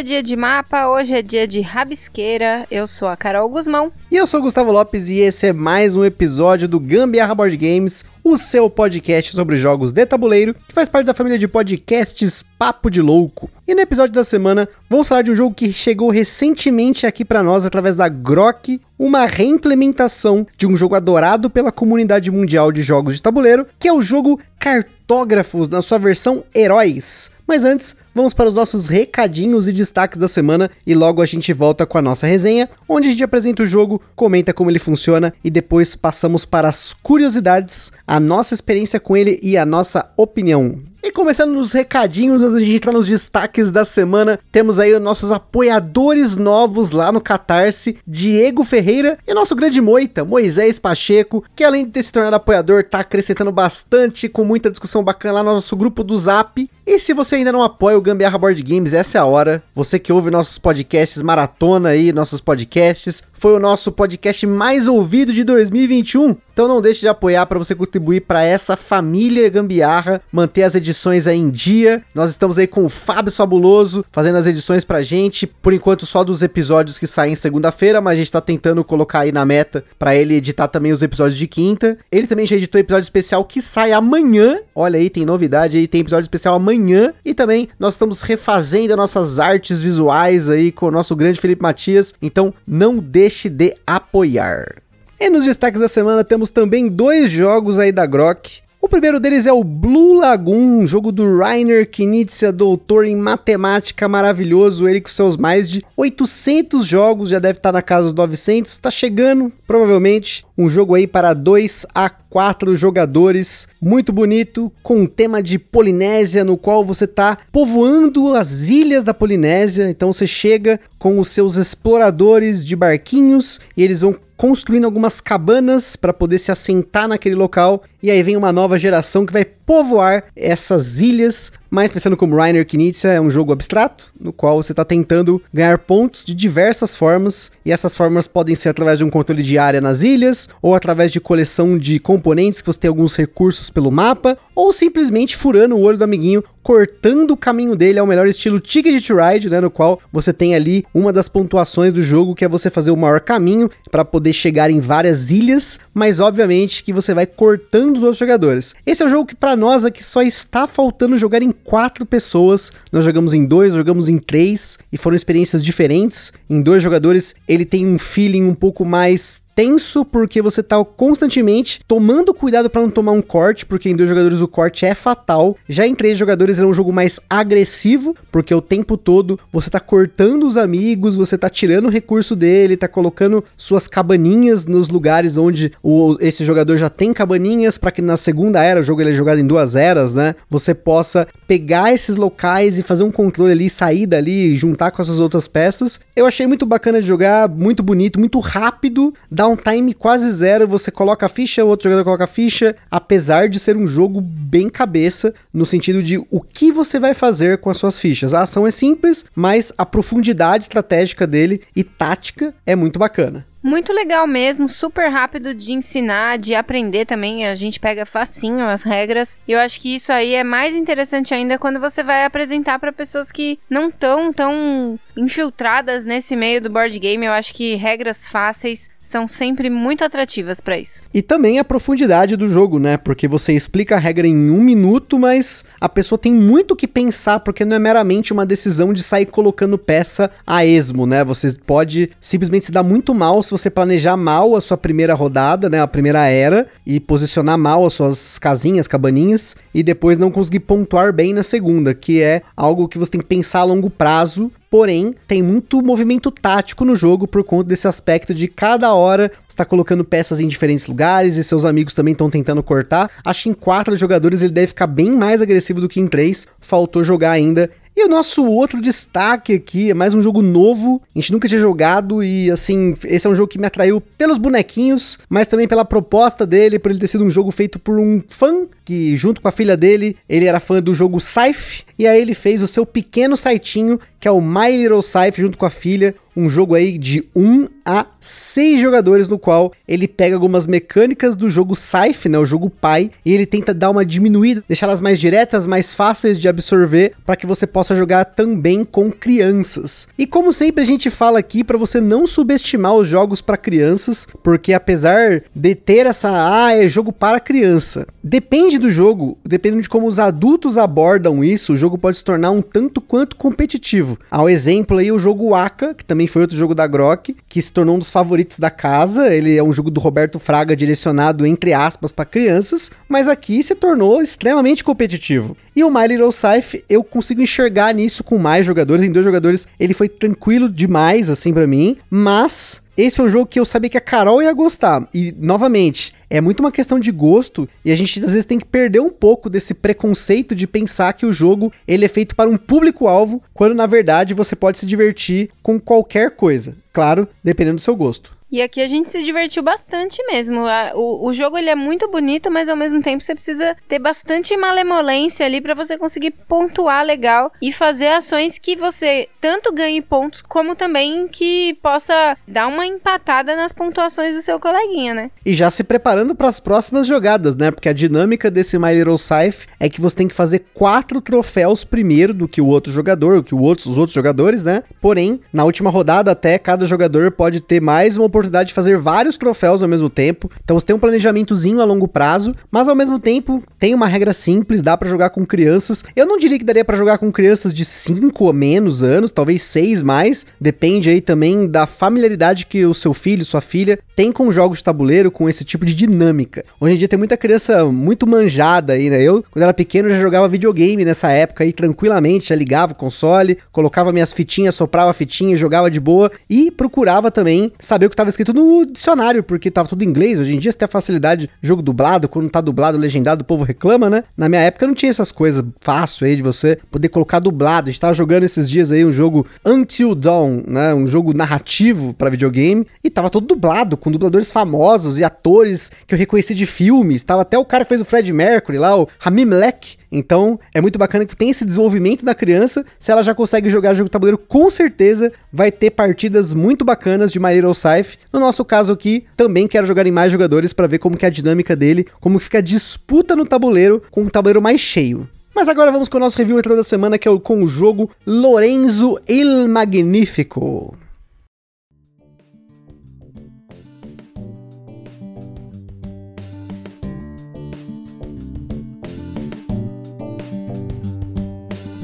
É dia de mapa, hoje é dia de rabisqueira. Eu sou a Carol Guzmão. E eu sou o Gustavo Lopes e esse é mais um episódio do Gambiarra Board Games, o seu podcast sobre jogos de tabuleiro, que faz parte da família de podcasts Papo de Louco. E no episódio da semana, vamos falar de um jogo que chegou recentemente aqui para nós através da Grok, uma reimplementação de um jogo adorado pela comunidade mundial de jogos de tabuleiro, que é o jogo Cartógrafos na sua versão Heróis. Mas antes, vamos para os nossos recadinhos e destaques da semana e logo a gente volta com a nossa resenha, onde a gente apresenta o jogo, comenta como ele funciona e depois passamos para as curiosidades, a nossa experiência com ele e a nossa opinião. E começando nos recadinhos, antes de entrar nos destaques da semana, temos aí os nossos apoiadores novos lá no Catarse, Diego Ferreira e nosso grande moita, Moisés Pacheco, que além de ter se tornado apoiador, tá acrescentando bastante, com muita discussão bacana lá no nosso grupo do Zap. E se você ainda não apoia o Gambiarra Board Games, essa é a hora. Você que ouve nossos podcasts, maratona aí, nossos podcasts, foi o nosso podcast mais ouvido de 2021. Então não deixe de apoiar para você contribuir para essa família Gambiarra, manter as edições aí em dia. Nós estamos aí com o Fábio Fabuloso fazendo as edições pra gente, por enquanto só dos episódios que saem segunda-feira, mas a gente tá tentando colocar aí na meta para ele editar também os episódios de quinta. Ele também já editou episódio especial que sai amanhã. Olha aí, tem novidade aí, tem episódio especial amanhã. E também nós estamos refazendo as nossas artes visuais aí com o nosso grande Felipe Matias. Então não deixe de apoiar. E nos destaques da semana temos também dois jogos aí da Grok. O primeiro deles é o Blue Lagoon, jogo do Rainer Knizia, doutor em matemática maravilhoso. Ele com seus mais de 800 jogos, já deve estar na casa dos 900, está chegando, provavelmente. Um jogo aí para 2 a 4 jogadores, muito bonito, com um tema de Polinésia, no qual você está povoando as ilhas da Polinésia. Então você chega com os seus exploradores de barquinhos e eles vão construindo algumas cabanas para poder se assentar naquele local. E aí vem uma nova geração que vai povoar essas ilhas. Mas pensando como Rainer Knizia é um jogo abstrato, no qual você está tentando ganhar pontos de diversas formas. E essas formas podem ser através de um controle de área nas ilhas, ou através de coleção de componentes que você tem alguns recursos pelo mapa, ou simplesmente furando o olho do amiguinho, cortando o caminho dele ao melhor estilo Ticket to Ride, né, no qual você tem ali uma das pontuações do jogo que é você fazer o maior caminho para poder chegar em várias ilhas, mas obviamente que você vai cortando os outros jogadores. Esse é um jogo que para nós aqui só está faltando jogar em quatro pessoas. Nós jogamos em dois, jogamos em três e foram experiências diferentes. Em dois jogadores ele tem um feeling um pouco mais tenso porque você tá constantemente tomando cuidado para não tomar um corte, porque em dois jogadores o corte é fatal. Já em três jogadores é um jogo mais agressivo, porque o tempo todo você tá cortando os amigos, você tá tirando o recurso dele, tá colocando suas cabaninhas nos lugares onde o, esse jogador já tem cabaninhas, para que na segunda era, o jogo ele é jogado em duas eras, né? Você possa pegar esses locais e fazer um controle ali, sair dali, juntar com essas outras peças. Eu achei muito bacana de jogar, muito bonito, muito rápido, dá um time quase zero, você coloca a ficha, o outro jogador coloca a ficha, apesar de ser um jogo bem cabeça, no sentido de o que você vai fazer com as suas fichas. A ação é simples, mas a profundidade estratégica dele e tática é muito bacana. Muito legal mesmo, super rápido de ensinar, de aprender também. A gente pega facinho as regras. E eu acho que isso aí é mais interessante ainda quando você vai apresentar para pessoas que não estão tão infiltradas nesse meio do board game. Eu acho que regras fáceis são sempre muito atrativas para isso. E também a profundidade do jogo, né? Porque você explica a regra em um minuto, mas a pessoa tem muito que pensar, porque não é meramente uma decisão de sair colocando peça a esmo, né? Você pode simplesmente se dar muito mal se você planejar mal a sua primeira rodada, né? A primeira era, e posicionar mal as suas casinhas, cabaninhas, e depois não conseguir pontuar bem na segunda, que é algo que você tem que pensar a longo prazo Porém, tem muito movimento tático no jogo por conta desse aspecto de cada hora está colocando peças em diferentes lugares e seus amigos também estão tentando cortar. Acho que em quatro jogadores ele deve ficar bem mais agressivo do que em três. Faltou jogar ainda E o nosso outro destaque aqui é mais um jogo novo, a gente nunca tinha jogado e assim, esse é um jogo que me atraiu pelos bonequinhos, mas também pela proposta dele, por ele ter sido um jogo feito por um fã que junto com a filha dele, ele era fã do jogo Scythe, e aí ele fez o seu pequeno saitinho, que é o My Little Scythe, junto com a filha, um jogo aí de 1 a 6 jogadores, no qual ele pega algumas mecânicas do jogo Scythe, né, o jogo pai, e ele tenta dar uma diminuída, deixá-las mais diretas, mais fáceis de absorver, para que você possa jogar também com crianças. E como sempre a gente fala aqui, para você não subestimar os jogos para crianças, porque apesar de ter essa, ah, é jogo para criança, depende do jogo, dependendo de como os adultos abordam isso, o jogo pode se tornar um tanto quanto competitivo. Ao exemplo aí o jogo Aka, que também foi outro jogo da Grok, que se tornou um dos favoritos da casa. Ele é um jogo do Roberto Fraga direcionado entre aspas para crianças, mas aqui se tornou extremamente competitivo. E o My Little Scythe, eu consigo enxergar nisso com mais jogadores, em dois jogadores, ele foi tranquilo demais assim para mim, mas esse foi um jogo que eu sabia que a Carol ia gostar. E, novamente, é muito uma questão de gosto e a gente às vezes tem que perder um pouco desse preconceito de pensar que o jogo ele é feito para um público-alvo, quando na verdade você pode se divertir com qualquer coisa. Claro, dependendo do seu gosto. E aqui a gente se divertiu bastante mesmo. O, o jogo ele é muito bonito, mas ao mesmo tempo você precisa ter bastante malemolência ali para você conseguir pontuar legal e fazer ações que você tanto ganhe pontos, como também que possa dar uma empatada nas pontuações do seu coleguinha, né? E já se preparando para as próximas jogadas, né? Porque a dinâmica desse My Little Scythe é que você tem que fazer quatro troféus primeiro do que o outro jogador, que o outro, os outros jogadores, né? Porém, na última rodada até cada jogador pode ter mais uma oportunidade oportunidade de fazer vários troféus ao mesmo tempo. Então você tem um planejamentozinho a longo prazo, mas ao mesmo tempo tem uma regra simples, dá para jogar com crianças. Eu não diria que daria para jogar com crianças de 5 ou menos anos, talvez 6 mais, depende aí também da familiaridade que o seu filho, sua filha tem com jogos de tabuleiro, com esse tipo de dinâmica. Hoje em dia tem muita criança muito manjada aí, né? Eu, quando era pequeno, já jogava videogame nessa época aí tranquilamente, já ligava o console, colocava minhas fitinhas, soprava a fitinha, jogava de boa e procurava também saber o que estava escrito no dicionário, porque tava tudo em inglês. Hoje em dia você tem a facilidade de jogo dublado, quando tá dublado, legendado, o povo reclama, né? Na minha época não tinha essas coisas fácil aí de você poder colocar dublado. A gente tava jogando esses dias aí um jogo Until Dawn, né? Um jogo narrativo para videogame e tava todo dublado, com dubladores famosos e atores que eu reconheci de filmes. Tava até o cara que fez o Fred Mercury lá, o Rami Malek. Então, é muito bacana que tem esse desenvolvimento da criança. Se ela já consegue jogar jogo tabuleiro, com certeza vai ter partidas muito bacanas de My Little Scythe. No nosso caso aqui, também quero jogar em mais jogadores para ver como que é a dinâmica dele, como fica a disputa no tabuleiro com o tabuleiro mais cheio. Mas agora vamos com o nosso review da semana, que é com o jogo Lorenzo Il Magnifico.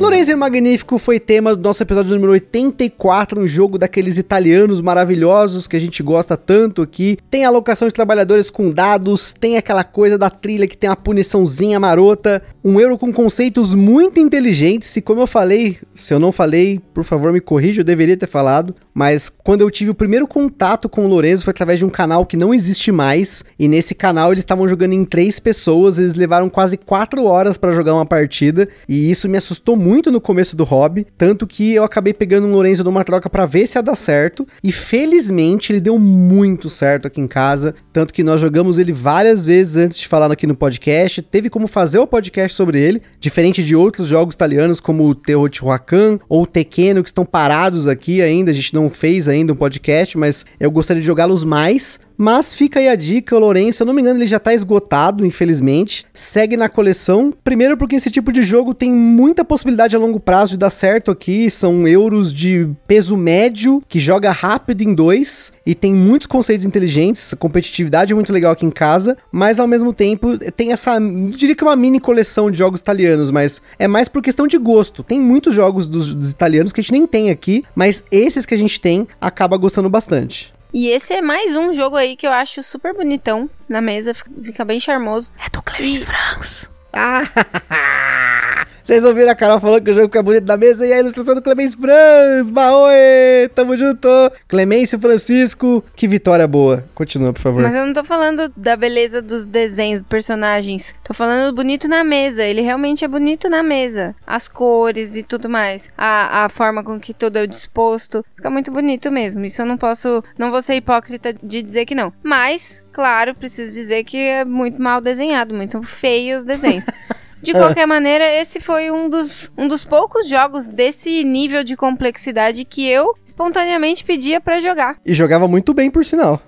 Lorenzo Magnífico foi tema do nosso episódio número 84, um jogo daqueles italianos maravilhosos que a gente gosta tanto aqui. Tem alocação de trabalhadores com dados, tem aquela coisa da trilha que tem uma puniçãozinha marota, um euro com conceitos muito inteligentes, e como eu falei, se eu não falei, por favor me corrija, eu deveria ter falado, mas quando eu tive o primeiro contato com o Lorenzo foi através de um canal que não existe mais, e nesse canal eles estavam jogando em três pessoas, eles levaram quase quatro horas para jogar uma partida, e isso me assustou muito muito no começo do hobby, tanto que eu acabei pegando um Lorenzo numa troca para ver se ia dar certo, e felizmente ele deu muito certo aqui em casa, tanto que nós jogamos ele várias vezes antes de falar aqui no podcast, teve como fazer o podcast sobre ele, diferente de outros jogos italianos como o Teotihuacan ou o Tequeno que estão parados aqui ainda, a gente não fez ainda um podcast, mas eu gostaria de jogá-los mais, mas fica aí a dica, o Lourenço, eu não me engano, ele já tá esgotado, infelizmente. Segue na coleção. Primeiro porque esse tipo de jogo tem muita possibilidade a longo prazo de dar certo aqui. São euros de peso médio, que joga rápido em dois. E tem muitos conceitos inteligentes. A competitividade é muito legal aqui em casa. Mas ao mesmo tempo tem essa, diria que é uma mini coleção de jogos italianos. Mas é mais por questão de gosto. Tem muitos jogos dos, dos italianos que a gente nem tem aqui. Mas esses que a gente tem acaba gostando bastante. E esse é mais um jogo aí que eu acho super bonitão na mesa, fica bem charmoso. É do Clarice e... France. Ah, Vocês ouviram a Carol falando que o jogo fica bonito na mesa e a ilustração do Clemêncio Franz. Baoê, tamo junto. Clemêncio Francisco, que vitória boa. Continua, por favor. Mas eu não tô falando da beleza dos desenhos, dos personagens. Tô falando bonito na mesa. Ele realmente é bonito na mesa. As cores e tudo mais. A, a forma com que tudo é disposto. Fica muito bonito mesmo. Isso eu não posso. Não vou ser hipócrita de dizer que não. Mas, claro, preciso dizer que é muito mal desenhado, muito feio os desenhos. De qualquer maneira, esse foi um dos, um dos poucos jogos desse nível de complexidade que eu espontaneamente pedia para jogar. E jogava muito bem, por sinal.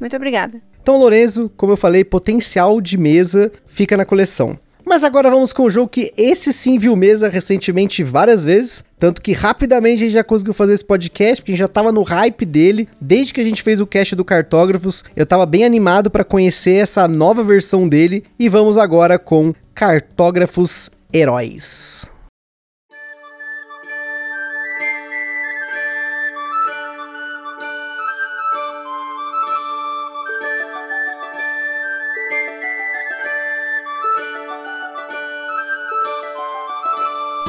Muito obrigada. Então, Lorenzo, como eu falei, potencial de mesa fica na coleção. Mas agora vamos com o jogo que esse sim viu mesa recentemente várias vezes. Tanto que rapidamente a gente já conseguiu fazer esse podcast, porque a gente já tava no hype dele. Desde que a gente fez o cast do Cartógrafos, eu tava bem animado para conhecer essa nova versão dele. E vamos agora com Cartógrafos Heróis.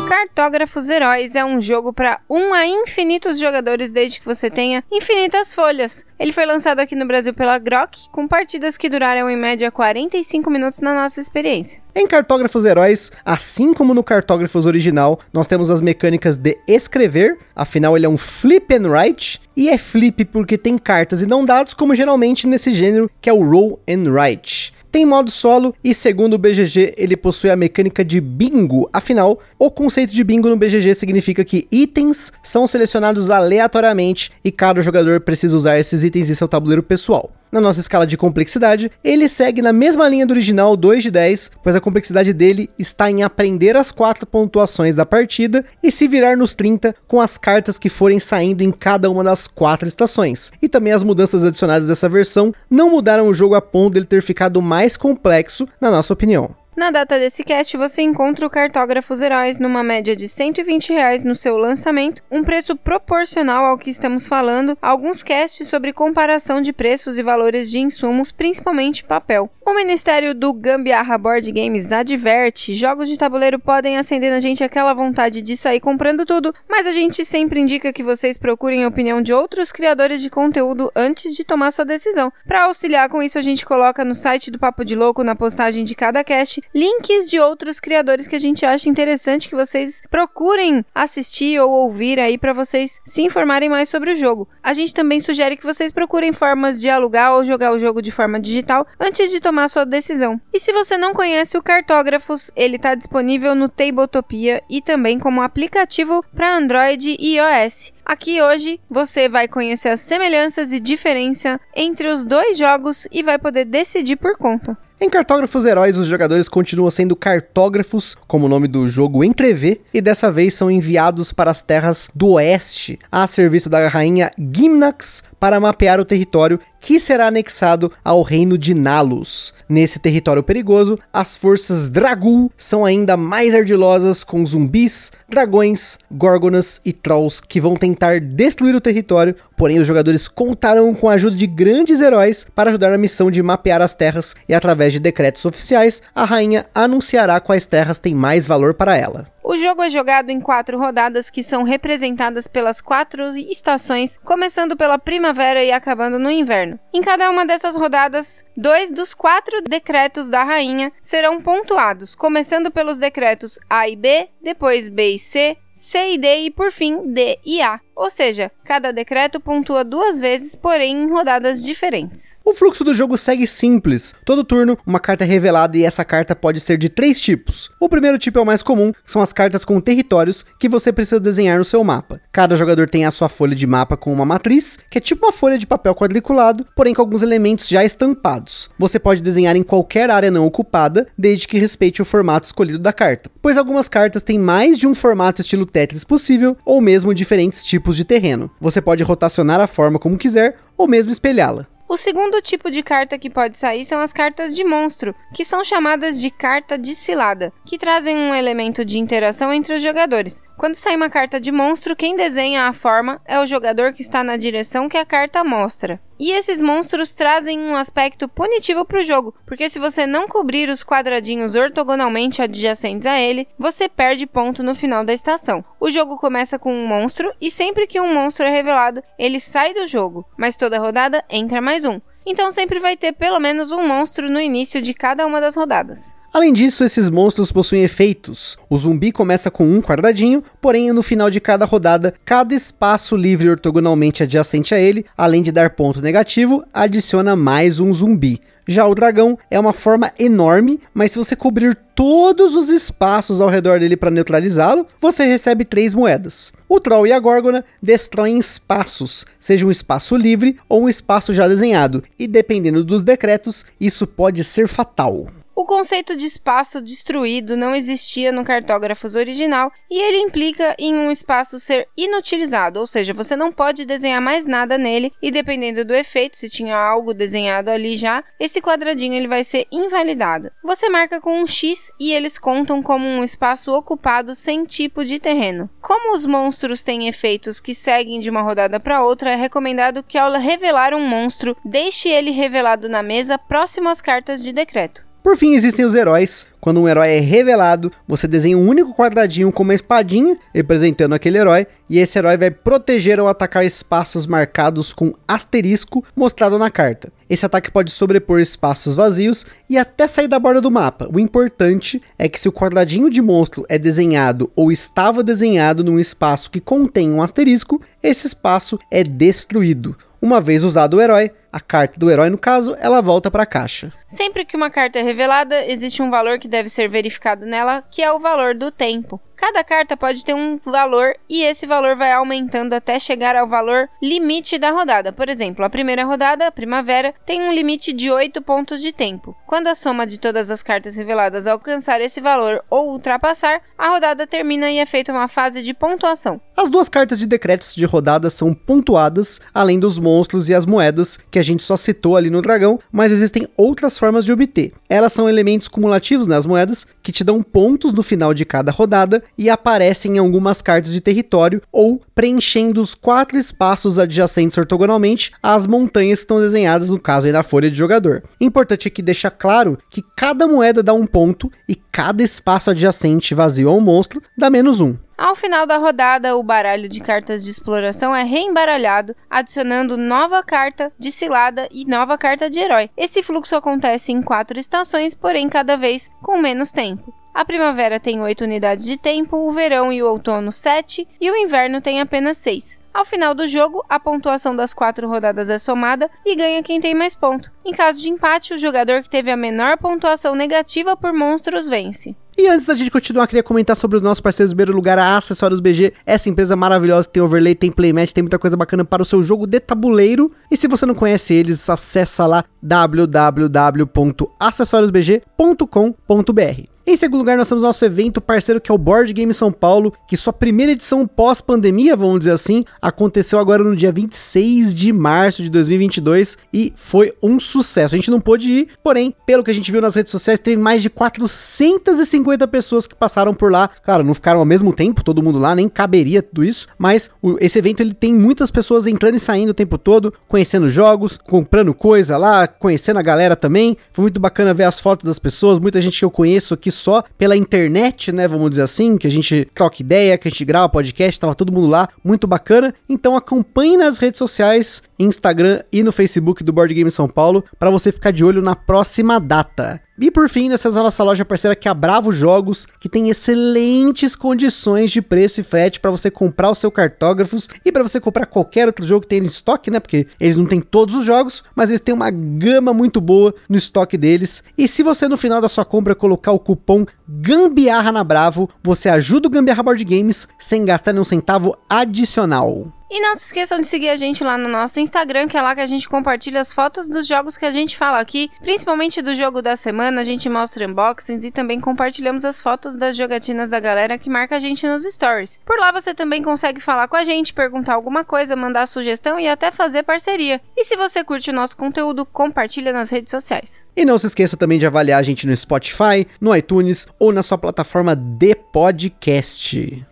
Cartógrafos Heróis é um jogo para um a infinitos jogadores desde que você tenha infinitas folhas. Ele foi lançado aqui no Brasil pela Grok, com partidas que duraram em média 45 minutos na nossa experiência. Em Cartógrafos Heróis, assim como no Cartógrafos original, nós temos as mecânicas de escrever, afinal ele é um flip and write, e é flip porque tem cartas e não dados, como geralmente nesse gênero que é o roll and write tem modo solo e segundo o BGG ele possui a mecânica de bingo. Afinal, o conceito de bingo no BGG significa que itens são selecionados aleatoriamente e cada jogador precisa usar esses itens em seu tabuleiro pessoal. Na nossa escala de complexidade, ele segue na mesma linha do original 2 de 10, pois a complexidade dele está em aprender as quatro pontuações da partida e se virar nos 30 com as cartas que forem saindo em cada uma das quatro estações. E também as mudanças adicionadas dessa versão não mudaram o jogo a ponto dele ter ficado mais complexo, na nossa opinião. Na data desse cast, você encontra o Cartógrafos Heróis numa média de 120 reais no seu lançamento, um preço proporcional ao que estamos falando, alguns casts sobre comparação de preços e valores de insumos, principalmente papel. O Ministério do Gambiarra Board Games adverte: jogos de tabuleiro podem acender na gente aquela vontade de sair comprando tudo, mas a gente sempre indica que vocês procurem a opinião de outros criadores de conteúdo antes de tomar sua decisão. Para auxiliar com isso, a gente coloca no site do Papo de Louco, na postagem de cada cast, links de outros criadores que a gente acha interessante que vocês procurem assistir ou ouvir aí para vocês se informarem mais sobre o jogo. A gente também sugere que vocês procurem formas de alugar ou jogar o jogo de forma digital antes de tomar sua decisão. E se você não conhece o Cartógrafos, ele está disponível no Tabletopia e também como aplicativo para Android e iOS. Aqui hoje você vai conhecer as semelhanças e diferença entre os dois jogos e vai poder decidir por conta. Em Cartógrafos Heróis, os jogadores continuam sendo cartógrafos, como o nome do jogo entrevê, e dessa vez são enviados para as terras do oeste, a serviço da rainha Gimnax, para mapear o território que será anexado ao reino de Nalus. Nesse território perigoso, as forças Dragul são ainda mais ardilosas com zumbis, dragões, górgonas e trolls que vão tentar destruir o território, porém os jogadores contarão com a ajuda de grandes heróis para ajudar na missão de mapear as terras e através de decretos oficiais, a rainha anunciará quais terras têm mais valor para ela. O jogo é jogado em quatro rodadas que são representadas pelas quatro estações, começando pela primavera e acabando no inverno. Em cada uma dessas rodadas, dois dos quatro decretos da rainha serão pontuados, começando pelos decretos A e B, depois B e C, C e D e por fim D e A. Ou seja, cada decreto pontua duas vezes, porém em rodadas diferentes. O fluxo do jogo segue simples. Todo turno, uma carta é revelada e essa carta pode ser de três tipos. O primeiro tipo é o mais comum, são as cartas com territórios que você precisa desenhar no seu mapa. Cada jogador tem a sua folha de mapa com uma matriz, que é tipo uma folha de papel quadriculado, porém com alguns elementos já estampados. Você pode desenhar em qualquer área não ocupada, desde que respeite o formato escolhido da carta, pois algumas cartas têm mais de um formato estilo Tetris possível, ou mesmo diferentes tipos de terreno. Você pode rotacionar a forma como quiser, ou mesmo espelhá-la. O segundo tipo de carta que pode sair são as cartas de monstro, que são chamadas de carta de cilada, que trazem um elemento de interação entre os jogadores. Quando sai uma carta de monstro, quem desenha a forma é o jogador que está na direção que a carta mostra. E esses monstros trazem um aspecto punitivo para o jogo, porque se você não cobrir os quadradinhos ortogonalmente adjacentes a ele, você perde ponto no final da estação. O jogo começa com um monstro e sempre que um monstro é revelado, ele sai do jogo, mas toda rodada entra mais um. Então sempre vai ter pelo menos um monstro no início de cada uma das rodadas. Além disso, esses monstros possuem efeitos. O zumbi começa com um quadradinho, porém no final de cada rodada, cada espaço livre ortogonalmente adjacente a ele, além de dar ponto negativo, adiciona mais um zumbi. Já o dragão é uma forma enorme, mas se você cobrir todos os espaços ao redor dele para neutralizá-lo, você recebe três moedas. O troll e a górgona destroem espaços, seja um espaço livre ou um espaço já desenhado, e dependendo dos decretos, isso pode ser fatal. Conceito de espaço destruído não existia no Cartógrafos original e ele implica em um espaço ser inutilizado, ou seja, você não pode desenhar mais nada nele e dependendo do efeito, se tinha algo desenhado ali já, esse quadradinho ele vai ser invalidado. Você marca com um X e eles contam como um espaço ocupado sem tipo de terreno. Como os monstros têm efeitos que seguem de uma rodada para outra, é recomendado que ao revelar um monstro, deixe ele revelado na mesa próximo às cartas de decreto. Por fim, existem os heróis. Quando um herói é revelado, você desenha um único quadradinho com uma espadinha representando aquele herói, e esse herói vai proteger ou atacar espaços marcados com asterisco mostrado na carta. Esse ataque pode sobrepor espaços vazios e até sair da borda do mapa. O importante é que se o quadradinho de monstro é desenhado ou estava desenhado num espaço que contém um asterisco, esse espaço é destruído. Uma vez usado o herói, a carta do herói, no caso, ela volta para a caixa. Sempre que uma carta é revelada, existe um valor que deve ser verificado nela, que é o valor do tempo. Cada carta pode ter um valor e esse valor vai aumentando até chegar ao valor limite da rodada. Por exemplo, a primeira rodada, a primavera, tem um limite de 8 pontos de tempo. Quando a soma de todas as cartas reveladas alcançar esse valor ou ultrapassar, a rodada termina e é feita uma fase de pontuação. As duas cartas de decretos de rodada são pontuadas, além dos monstros e as moedas que a gente só citou ali no dragão, mas existem outras formas de obter. Elas são elementos cumulativos nas moedas que te dão pontos no final de cada rodada e aparecem em algumas cartas de território ou preenchendo os quatro espaços adjacentes ortogonalmente às montanhas que estão desenhadas no caso aí na folha de jogador. Importante aqui deixar claro que cada moeda dá um ponto e cada espaço adjacente vazio ao monstro dá menos um. Ao final da rodada, o baralho de cartas de exploração é reembaralhado, adicionando nova carta de cilada e nova carta de herói. Esse fluxo acontece em quatro estações, porém cada vez com menos tempo. A primavera tem 8 unidades de tempo, o verão e o outono 7 e o inverno tem apenas 6. Ao final do jogo, a pontuação das quatro rodadas é somada e ganha quem tem mais ponto. Em caso de empate, o jogador que teve a menor pontuação negativa por monstros vence. E antes da gente continuar, queria comentar sobre os nossos parceiros primeiro lugar, a Acessórios BG. Essa empresa maravilhosa tem overlay, tem playmat, tem muita coisa bacana para o seu jogo de tabuleiro. E se você não conhece eles, acessa lá www.acessoriosbg.com.br. Em segundo lugar, nós temos nosso evento parceiro que é o Board Game São Paulo, que sua primeira edição pós-pandemia, vamos dizer assim, aconteceu agora no dia 26 de março de 2022 e foi um sucesso. A gente não pôde ir, porém, pelo que a gente viu nas redes sociais, teve mais de 450 pessoas que passaram por lá. Claro, não ficaram ao mesmo tempo, todo mundo lá, nem caberia tudo isso, mas esse evento ele tem muitas pessoas entrando e saindo o tempo todo, conhecendo jogos, comprando coisa lá, conhecendo a galera também. Foi muito bacana ver as fotos das pessoas, muita gente que eu conheço aqui só pela internet, né? Vamos dizer assim, que a gente troca ideia, que a gente grava podcast, tava todo mundo lá, muito bacana. Então acompanhe nas redes sociais, Instagram e no Facebook do Board Game São Paulo, para você ficar de olho na próxima data. E por fim, nós temos a nossa loja parceira que é a Bravo Jogos, que tem excelentes condições de preço e frete para você comprar os seus cartógrafos e para você comprar qualquer outro jogo que tem em estoque, né? Porque eles não têm todos os jogos, mas eles têm uma gama muito boa no estoque deles. E se você no final da sua compra colocar o cupom Gambiarra na Bravo, você ajuda o Gambiarra Board Games sem gastar nenhum centavo adicional. E não se esqueçam de seguir a gente lá no nosso Instagram, que é lá que a gente compartilha as fotos dos jogos que a gente fala aqui, principalmente do jogo da semana, a gente mostra unboxings e também compartilhamos as fotos das jogatinas da galera que marca a gente nos stories. Por lá você também consegue falar com a gente, perguntar alguma coisa, mandar sugestão e até fazer parceria. E se você curte o nosso conteúdo, compartilha nas redes sociais. E não se esqueça também de avaliar a gente no Spotify, no iTunes ou na sua plataforma de podcast.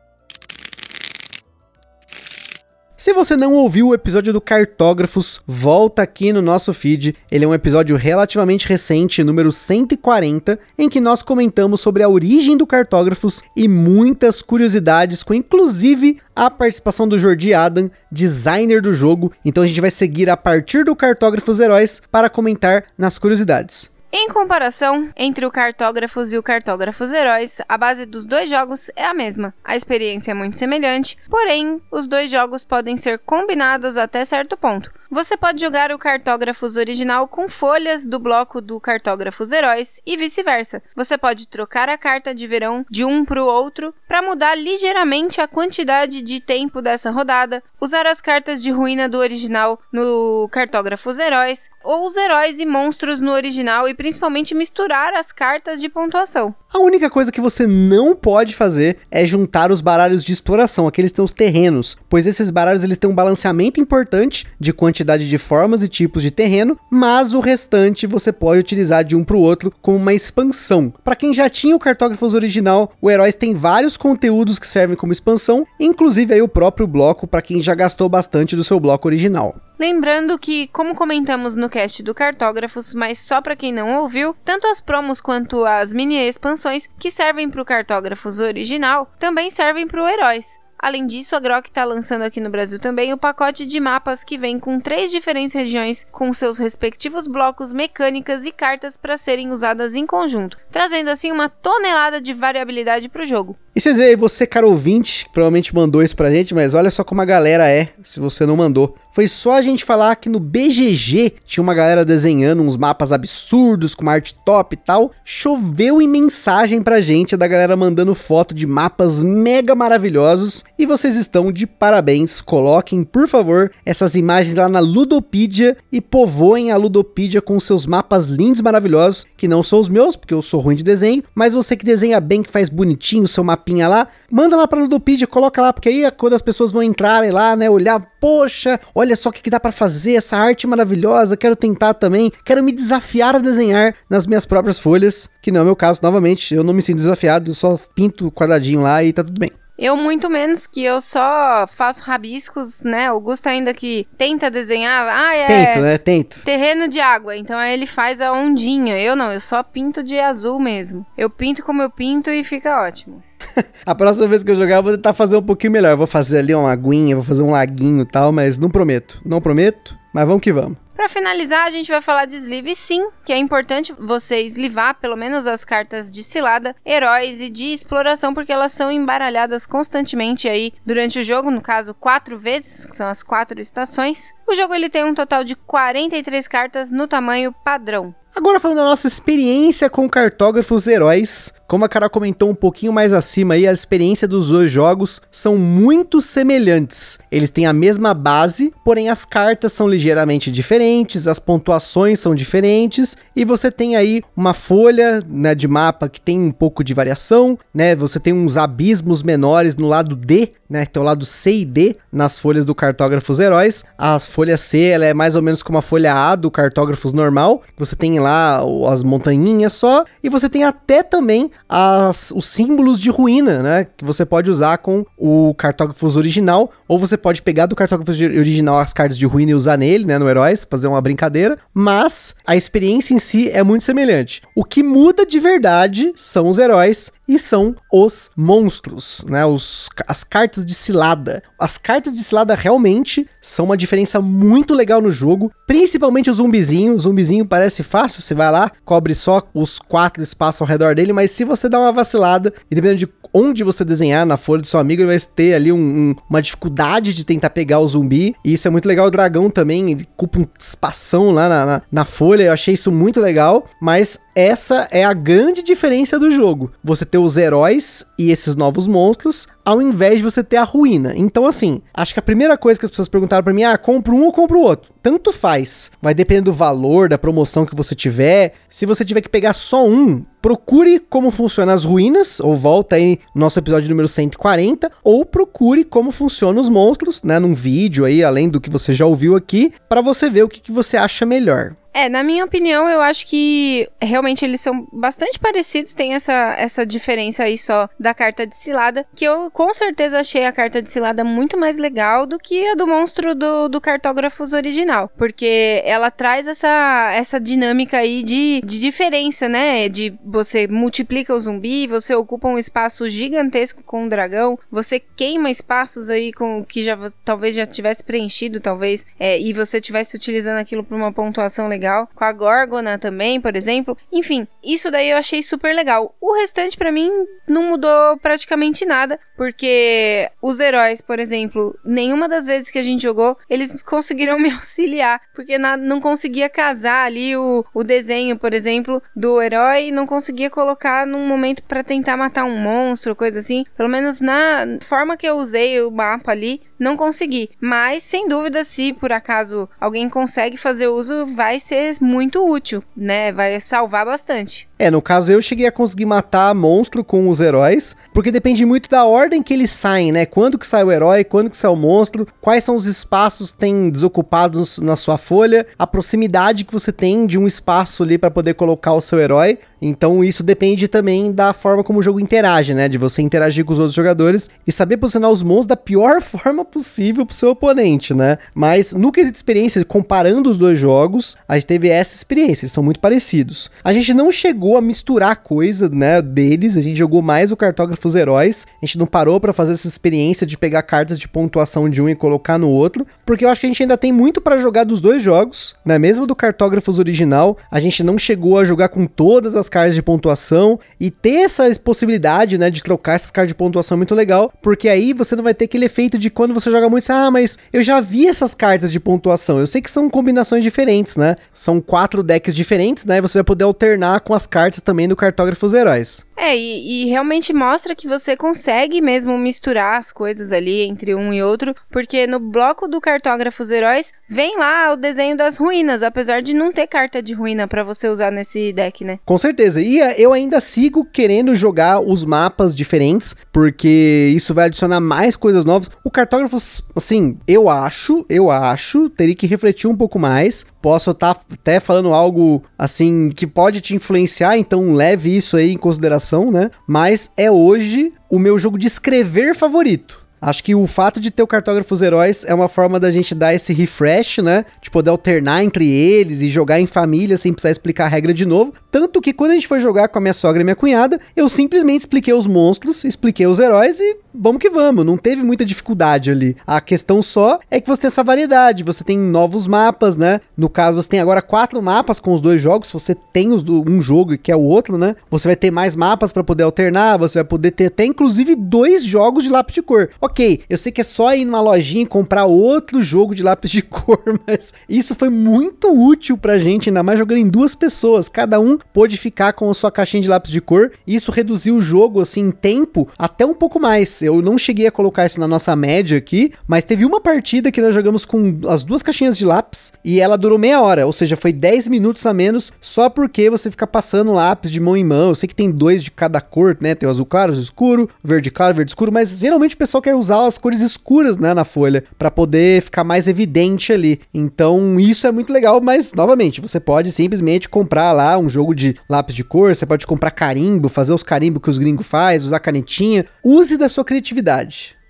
Se você não ouviu o episódio do Cartógrafos, volta aqui no nosso feed. Ele é um episódio relativamente recente, número 140, em que nós comentamos sobre a origem do Cartógrafos e muitas curiosidades, com inclusive a participação do Jordi Adam, designer do jogo. Então a gente vai seguir a partir do Cartógrafos Heróis para comentar nas curiosidades. Em comparação entre o Cartógrafos e o Cartógrafos Heróis, a base dos dois jogos é a mesma. A experiência é muito semelhante, porém, os dois jogos podem ser combinados até certo ponto. Você pode jogar o Cartógrafos original com folhas do bloco do Cartógrafos Heróis e vice-versa. Você pode trocar a carta de verão de um para o outro para mudar ligeiramente a quantidade de tempo dessa rodada, usar as cartas de ruína do original no Cartógrafos Heróis, ou os heróis e monstros no original e principalmente misturar as cartas de pontuação. A única coisa que você não pode fazer é juntar os baralhos de exploração, aqueles os terrenos, pois esses baralhos eles têm um balanceamento importante de quantidade de formas e tipos de terreno, mas o restante você pode utilizar de um para o outro como uma expansão. Para quem já tinha o Cartógrafos original, o Heróis tem vários conteúdos que servem como expansão, inclusive aí o próprio bloco para quem já gastou bastante do seu bloco original. Lembrando que, como comentamos no cast do Cartógrafos, mas só para quem não ouviu, tanto as promos quanto as mini expansões que servem para o Cartógrafos original também servem para o Heróis. Além disso, a Grok está lançando aqui no Brasil também o pacote de mapas que vem com três diferentes regiões com seus respectivos blocos, mecânicas e cartas para serem usadas em conjunto, trazendo assim uma tonelada de variabilidade para o jogo. E vocês veem você, cara ouvinte, que provavelmente mandou isso pra gente, mas olha só como a galera é, se você não mandou. Foi só a gente falar que no BGG tinha uma galera desenhando uns mapas absurdos, com uma arte top e tal. Choveu em mensagem pra gente, da galera mandando foto de mapas mega maravilhosos. E vocês estão de parabéns. Coloquem, por favor, essas imagens lá na Ludopedia e povoem a Ludopedia com seus mapas lindos, maravilhosos, que não são os meus, porque eu sou ruim de desenho, mas você que desenha bem, que faz bonitinho o seu mapinha lá, manda lá pra Ludopedia, coloca lá, porque aí quando as pessoas vão entrarem lá, né, olhar, poxa, olha só o que, que dá para fazer, essa arte maravilhosa, quero tentar também, quero me desafiar a desenhar nas minhas próprias folhas, que não é o meu caso, novamente, eu não me sinto desafiado, eu só pinto quadradinho lá e tá tudo bem. Eu muito menos, que eu só faço rabiscos, né? O Gusto ainda que tenta desenhar. Ah, é. Tento, né? Tento. Terreno de água. Então aí ele faz a ondinha. Eu não, eu só pinto de azul mesmo. Eu pinto como eu pinto e fica ótimo. A próxima vez que eu jogar, eu vou tentar fazer um pouquinho melhor. Eu vou fazer ali uma aguinha, vou fazer um laguinho e tal, mas não prometo. Não prometo, mas vamos que vamos. Para finalizar, a gente vai falar de sleeve sim, que é importante você eslivar pelo menos as cartas de cilada, heróis e de exploração, porque elas são embaralhadas constantemente aí durante o jogo, no caso, quatro vezes, que são as quatro estações. O jogo ele tem um total de 43 cartas no tamanho padrão. Agora falando da nossa experiência com cartógrafos heróis, como a Carol comentou um pouquinho mais acima aí, a experiência dos dois jogos são muito semelhantes. Eles têm a mesma base, porém as cartas são ligeiramente diferentes, as pontuações são diferentes e você tem aí uma folha né, de mapa que tem um pouco de variação, né? Você tem uns abismos menores no lado D, né? Tem o lado C e D nas folhas do cartógrafos heróis. A folha C ela é mais ou menos como a folha A do cartógrafos normal. Você tem lá as montanhinhas só e você tem até também as, os símbolos de ruína, né? Que você pode usar com o cartógrafos original ou você pode pegar do cartógrafos original as cartas de ruína e usar nele, né? No heróis, fazer uma brincadeira. Mas a experiência em si é muito semelhante. O que muda de verdade são os heróis e são os monstros, né? Os, as cartas de cilada. As cartas de cilada realmente são uma diferença muito legal no jogo, principalmente o zumbizinho. O zumbizinho parece fácil, você vai lá, cobre só os quatro espaços ao redor dele, mas se você dá uma vacilada, e dependendo de onde você desenhar na folha do seu amigo, ele vai ter ali um, um, uma dificuldade de tentar pegar o zumbi. E isso é muito legal. O dragão também, ele culpa um espação lá na, na, na folha. Eu achei isso muito legal. Mas essa é a grande diferença do jogo. Você ter os heróis e esses novos monstros, ao invés de você ter a ruína. Então, assim, acho que a primeira coisa que as pessoas perguntaram para mim, ah, compro um ou compro o outro. Tanto faz. Vai depender do valor, da promoção que você tiver. Se você tiver que pegar só um, procure como funcionam as ruínas, ou volta aí no nosso episódio número 140, ou procure como funcionam os monstros, né, num vídeo aí, além do que você já ouviu aqui, para você ver o que, que você acha melhor. É, na minha opinião, eu acho que realmente eles são bastante parecidos, tem essa, essa diferença aí só da carta de cilada, que eu com certeza achei a carta de cilada muito mais legal do que a do monstro do, do cartógrafos original, porque ela traz essa, essa dinâmica aí de, de diferença, né? De você multiplica o zumbi, você ocupa um espaço gigantesco com o dragão, você queima espaços aí com que já talvez já tivesse preenchido, talvez, é, e você tivesse utilizando aquilo para uma pontuação legal legal. Com a Gorgona também, por exemplo. Enfim, isso daí eu achei super legal. O restante, para mim, não mudou praticamente nada. Porque os heróis, por exemplo, nenhuma das vezes que a gente jogou, eles conseguiram me auxiliar. Porque na, não conseguia casar ali o, o desenho, por exemplo, do herói. Não conseguia colocar num momento para tentar matar um monstro, coisa assim. Pelo menos na forma que eu usei o mapa ali, não consegui. Mas, sem dúvida, se por acaso alguém consegue fazer uso, vai ser muito útil, né? Vai salvar bastante. É, no caso eu cheguei a conseguir matar monstro com os heróis, porque depende muito da ordem que eles saem, né? Quando que sai o herói, quando que sai o monstro, quais são os espaços que tem desocupados na sua folha, a proximidade que você tem de um espaço ali para poder colocar o seu herói. Então isso depende também da forma como o jogo interage, né? De você interagir com os outros jogadores e saber posicionar os monstros da pior forma possível pro seu oponente, né? Mas no quesito de experiência, comparando os dois jogos, a gente teve essa experiência, eles são muito parecidos. A gente não chegou chegou a misturar coisa, né, deles, a gente jogou mais o Cartógrafos Heróis, a gente não parou para fazer essa experiência de pegar cartas de pontuação de um e colocar no outro, porque eu acho que a gente ainda tem muito para jogar dos dois jogos, né, mesmo do Cartógrafos original, a gente não chegou a jogar com todas as cartas de pontuação e ter essa possibilidade, né, de trocar essas cartas de pontuação é muito legal, porque aí você não vai ter aquele efeito de quando você joga muito, ah, mas eu já vi essas cartas de pontuação, eu sei que são combinações diferentes, né, são quatro decks diferentes, né, e você vai poder alternar com as cartas também do Cartógrafos Heróis. É, e, e, realmente mostra que você consegue mesmo misturar as coisas ali entre um e outro, porque no bloco do Cartógrafos Heróis vem lá o desenho das ruínas, apesar de não ter carta de ruína para você usar nesse deck, né? Com certeza. E é, eu ainda sigo querendo jogar os mapas diferentes, porque isso vai adicionar mais coisas novas. O Cartógrafos, assim, eu acho, eu acho, teria que refletir um pouco mais. Posso estar tá até falando algo assim que pode te influenciar então leve isso aí em consideração, né? Mas é hoje o meu jogo de escrever favorito. Acho que o fato de ter o Cartógrafos Heróis é uma forma da gente dar esse refresh, né? De poder alternar entre eles e jogar em família sem precisar explicar a regra de novo. Tanto que quando a gente foi jogar com a minha sogra e minha cunhada, eu simplesmente expliquei os monstros, expliquei os heróis e vamos que vamos. Não teve muita dificuldade ali. A questão só é que você tem essa variedade, você tem novos mapas, né? No caso, você tem agora quatro mapas com os dois jogos. você tem os um jogo que é o outro, né? Você vai ter mais mapas para poder alternar, você vai poder ter até inclusive dois jogos de lápis de cor. Ok, ok, eu sei que é só ir numa lojinha e comprar outro jogo de lápis de cor, mas isso foi muito útil pra gente, ainda mais jogando em duas pessoas. Cada um pôde ficar com a sua caixinha de lápis de cor. E isso reduziu o jogo, assim, em tempo até um pouco mais. Eu não cheguei a colocar isso na nossa média aqui, mas teve uma partida que nós jogamos com as duas caixinhas de lápis e ela durou meia hora, ou seja, foi 10 minutos a menos só porque você fica passando lápis de mão em mão. Eu sei que tem dois de cada cor, né? Tem o azul claro, azul escuro, verde claro, verde escuro, mas geralmente o pessoal quer usar as cores escuras, né, na folha, para poder ficar mais evidente ali. Então, isso é muito legal, mas novamente, você pode simplesmente comprar lá um jogo de lápis de cor, você pode comprar carimbo, fazer os carimbos que os gringos faz, usar canetinha. Use da sua.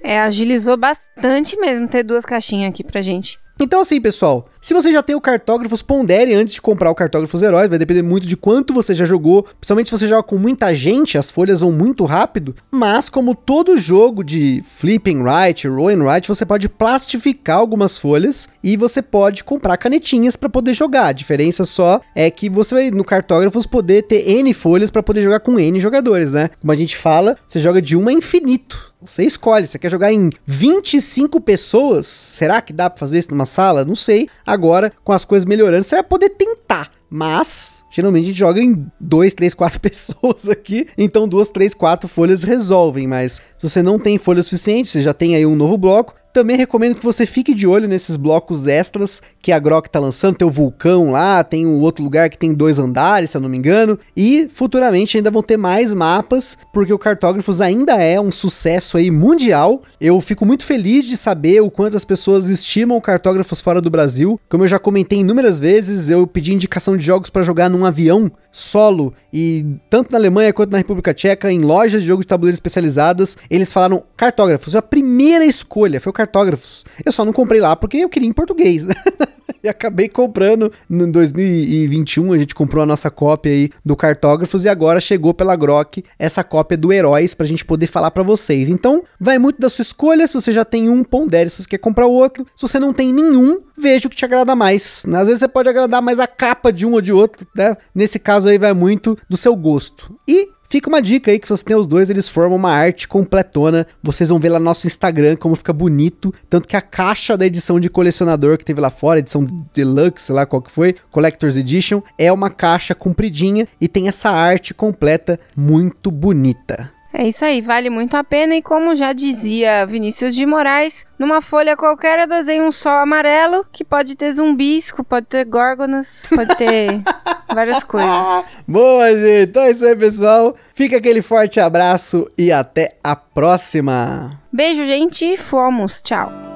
É, agilizou bastante mesmo ter duas caixinhas aqui pra gente. Então assim, pessoal, se você já tem o Cartógrafos, pondere antes de comprar o Cartógrafos Heróis, vai depender muito de quanto você já jogou, principalmente se você joga com muita gente, as folhas vão muito rápido, mas como todo jogo de flipping right, rolling right, você pode plastificar algumas folhas e você pode comprar canetinhas para poder jogar. A diferença só é que você vai no Cartógrafos poder ter N folhas para poder jogar com N jogadores, né? Como a gente fala, você joga de uma a infinito. Você escolhe, você quer jogar em 25 pessoas? Será que dá para fazer isso numa sala? Não sei. Com as coisas melhorando, você vai poder tentar. Mas, geralmente a gente joga em 2, 3, 4 pessoas aqui. Então, duas, três, quatro folhas resolvem. Mas se você não tem folha suficiente, você já tem aí um novo bloco, Também recomendo que você fique de olho nesses blocos extras que a Grok tá lançando. Tem o vulcão lá, tem um outro lugar que tem dois andares, se eu não me engano. E futuramente ainda vão ter mais mapas, porque o Cartógrafos ainda é um sucesso aí mundial. Eu fico muito feliz de saber o quanto as pessoas estimam cartógrafos fora do Brasil. Como eu já comentei inúmeras vezes, eu pedi indicação de jogos para jogar num avião solo e tanto na Alemanha quanto na República Tcheca, em lojas de jogos de tabuleiro especializadas, eles falaram cartógrafos. A primeira escolha foi o cartógrafos. Eu só não comprei lá porque eu queria em português, né? e acabei comprando no 2021. A gente comprou a nossa cópia aí do Cartógrafos e agora chegou pela Grok essa cópia do Heróis pra gente poder falar para vocês. Então, vai muito da sua escolha. Se você já tem um, pondere se você quer comprar outro. Se você não tem nenhum, veja o que te agrada mais. Às vezes você pode agradar mais a capa de um ou de outro, né? Nesse caso aí vai muito do seu gosto. E Fica uma dica aí que se você tem os dois, eles formam uma arte completona. Vocês vão ver lá no nosso Instagram como fica bonito. Tanto que a caixa da edição de colecionador que teve lá fora, edição deluxe, sei lá qual que foi, Collector's Edition, é uma caixa compridinha e tem essa arte completa muito bonita. É isso aí, vale muito a pena. E como já dizia Vinícius de Moraes, numa folha qualquer eu desenho um sol amarelo que pode ter zumbis, pode ter górgonas, pode ter várias coisas. Boa, gente. Então é isso aí, pessoal. Fica aquele forte abraço e até a próxima. Beijo, gente. Fomos. Tchau.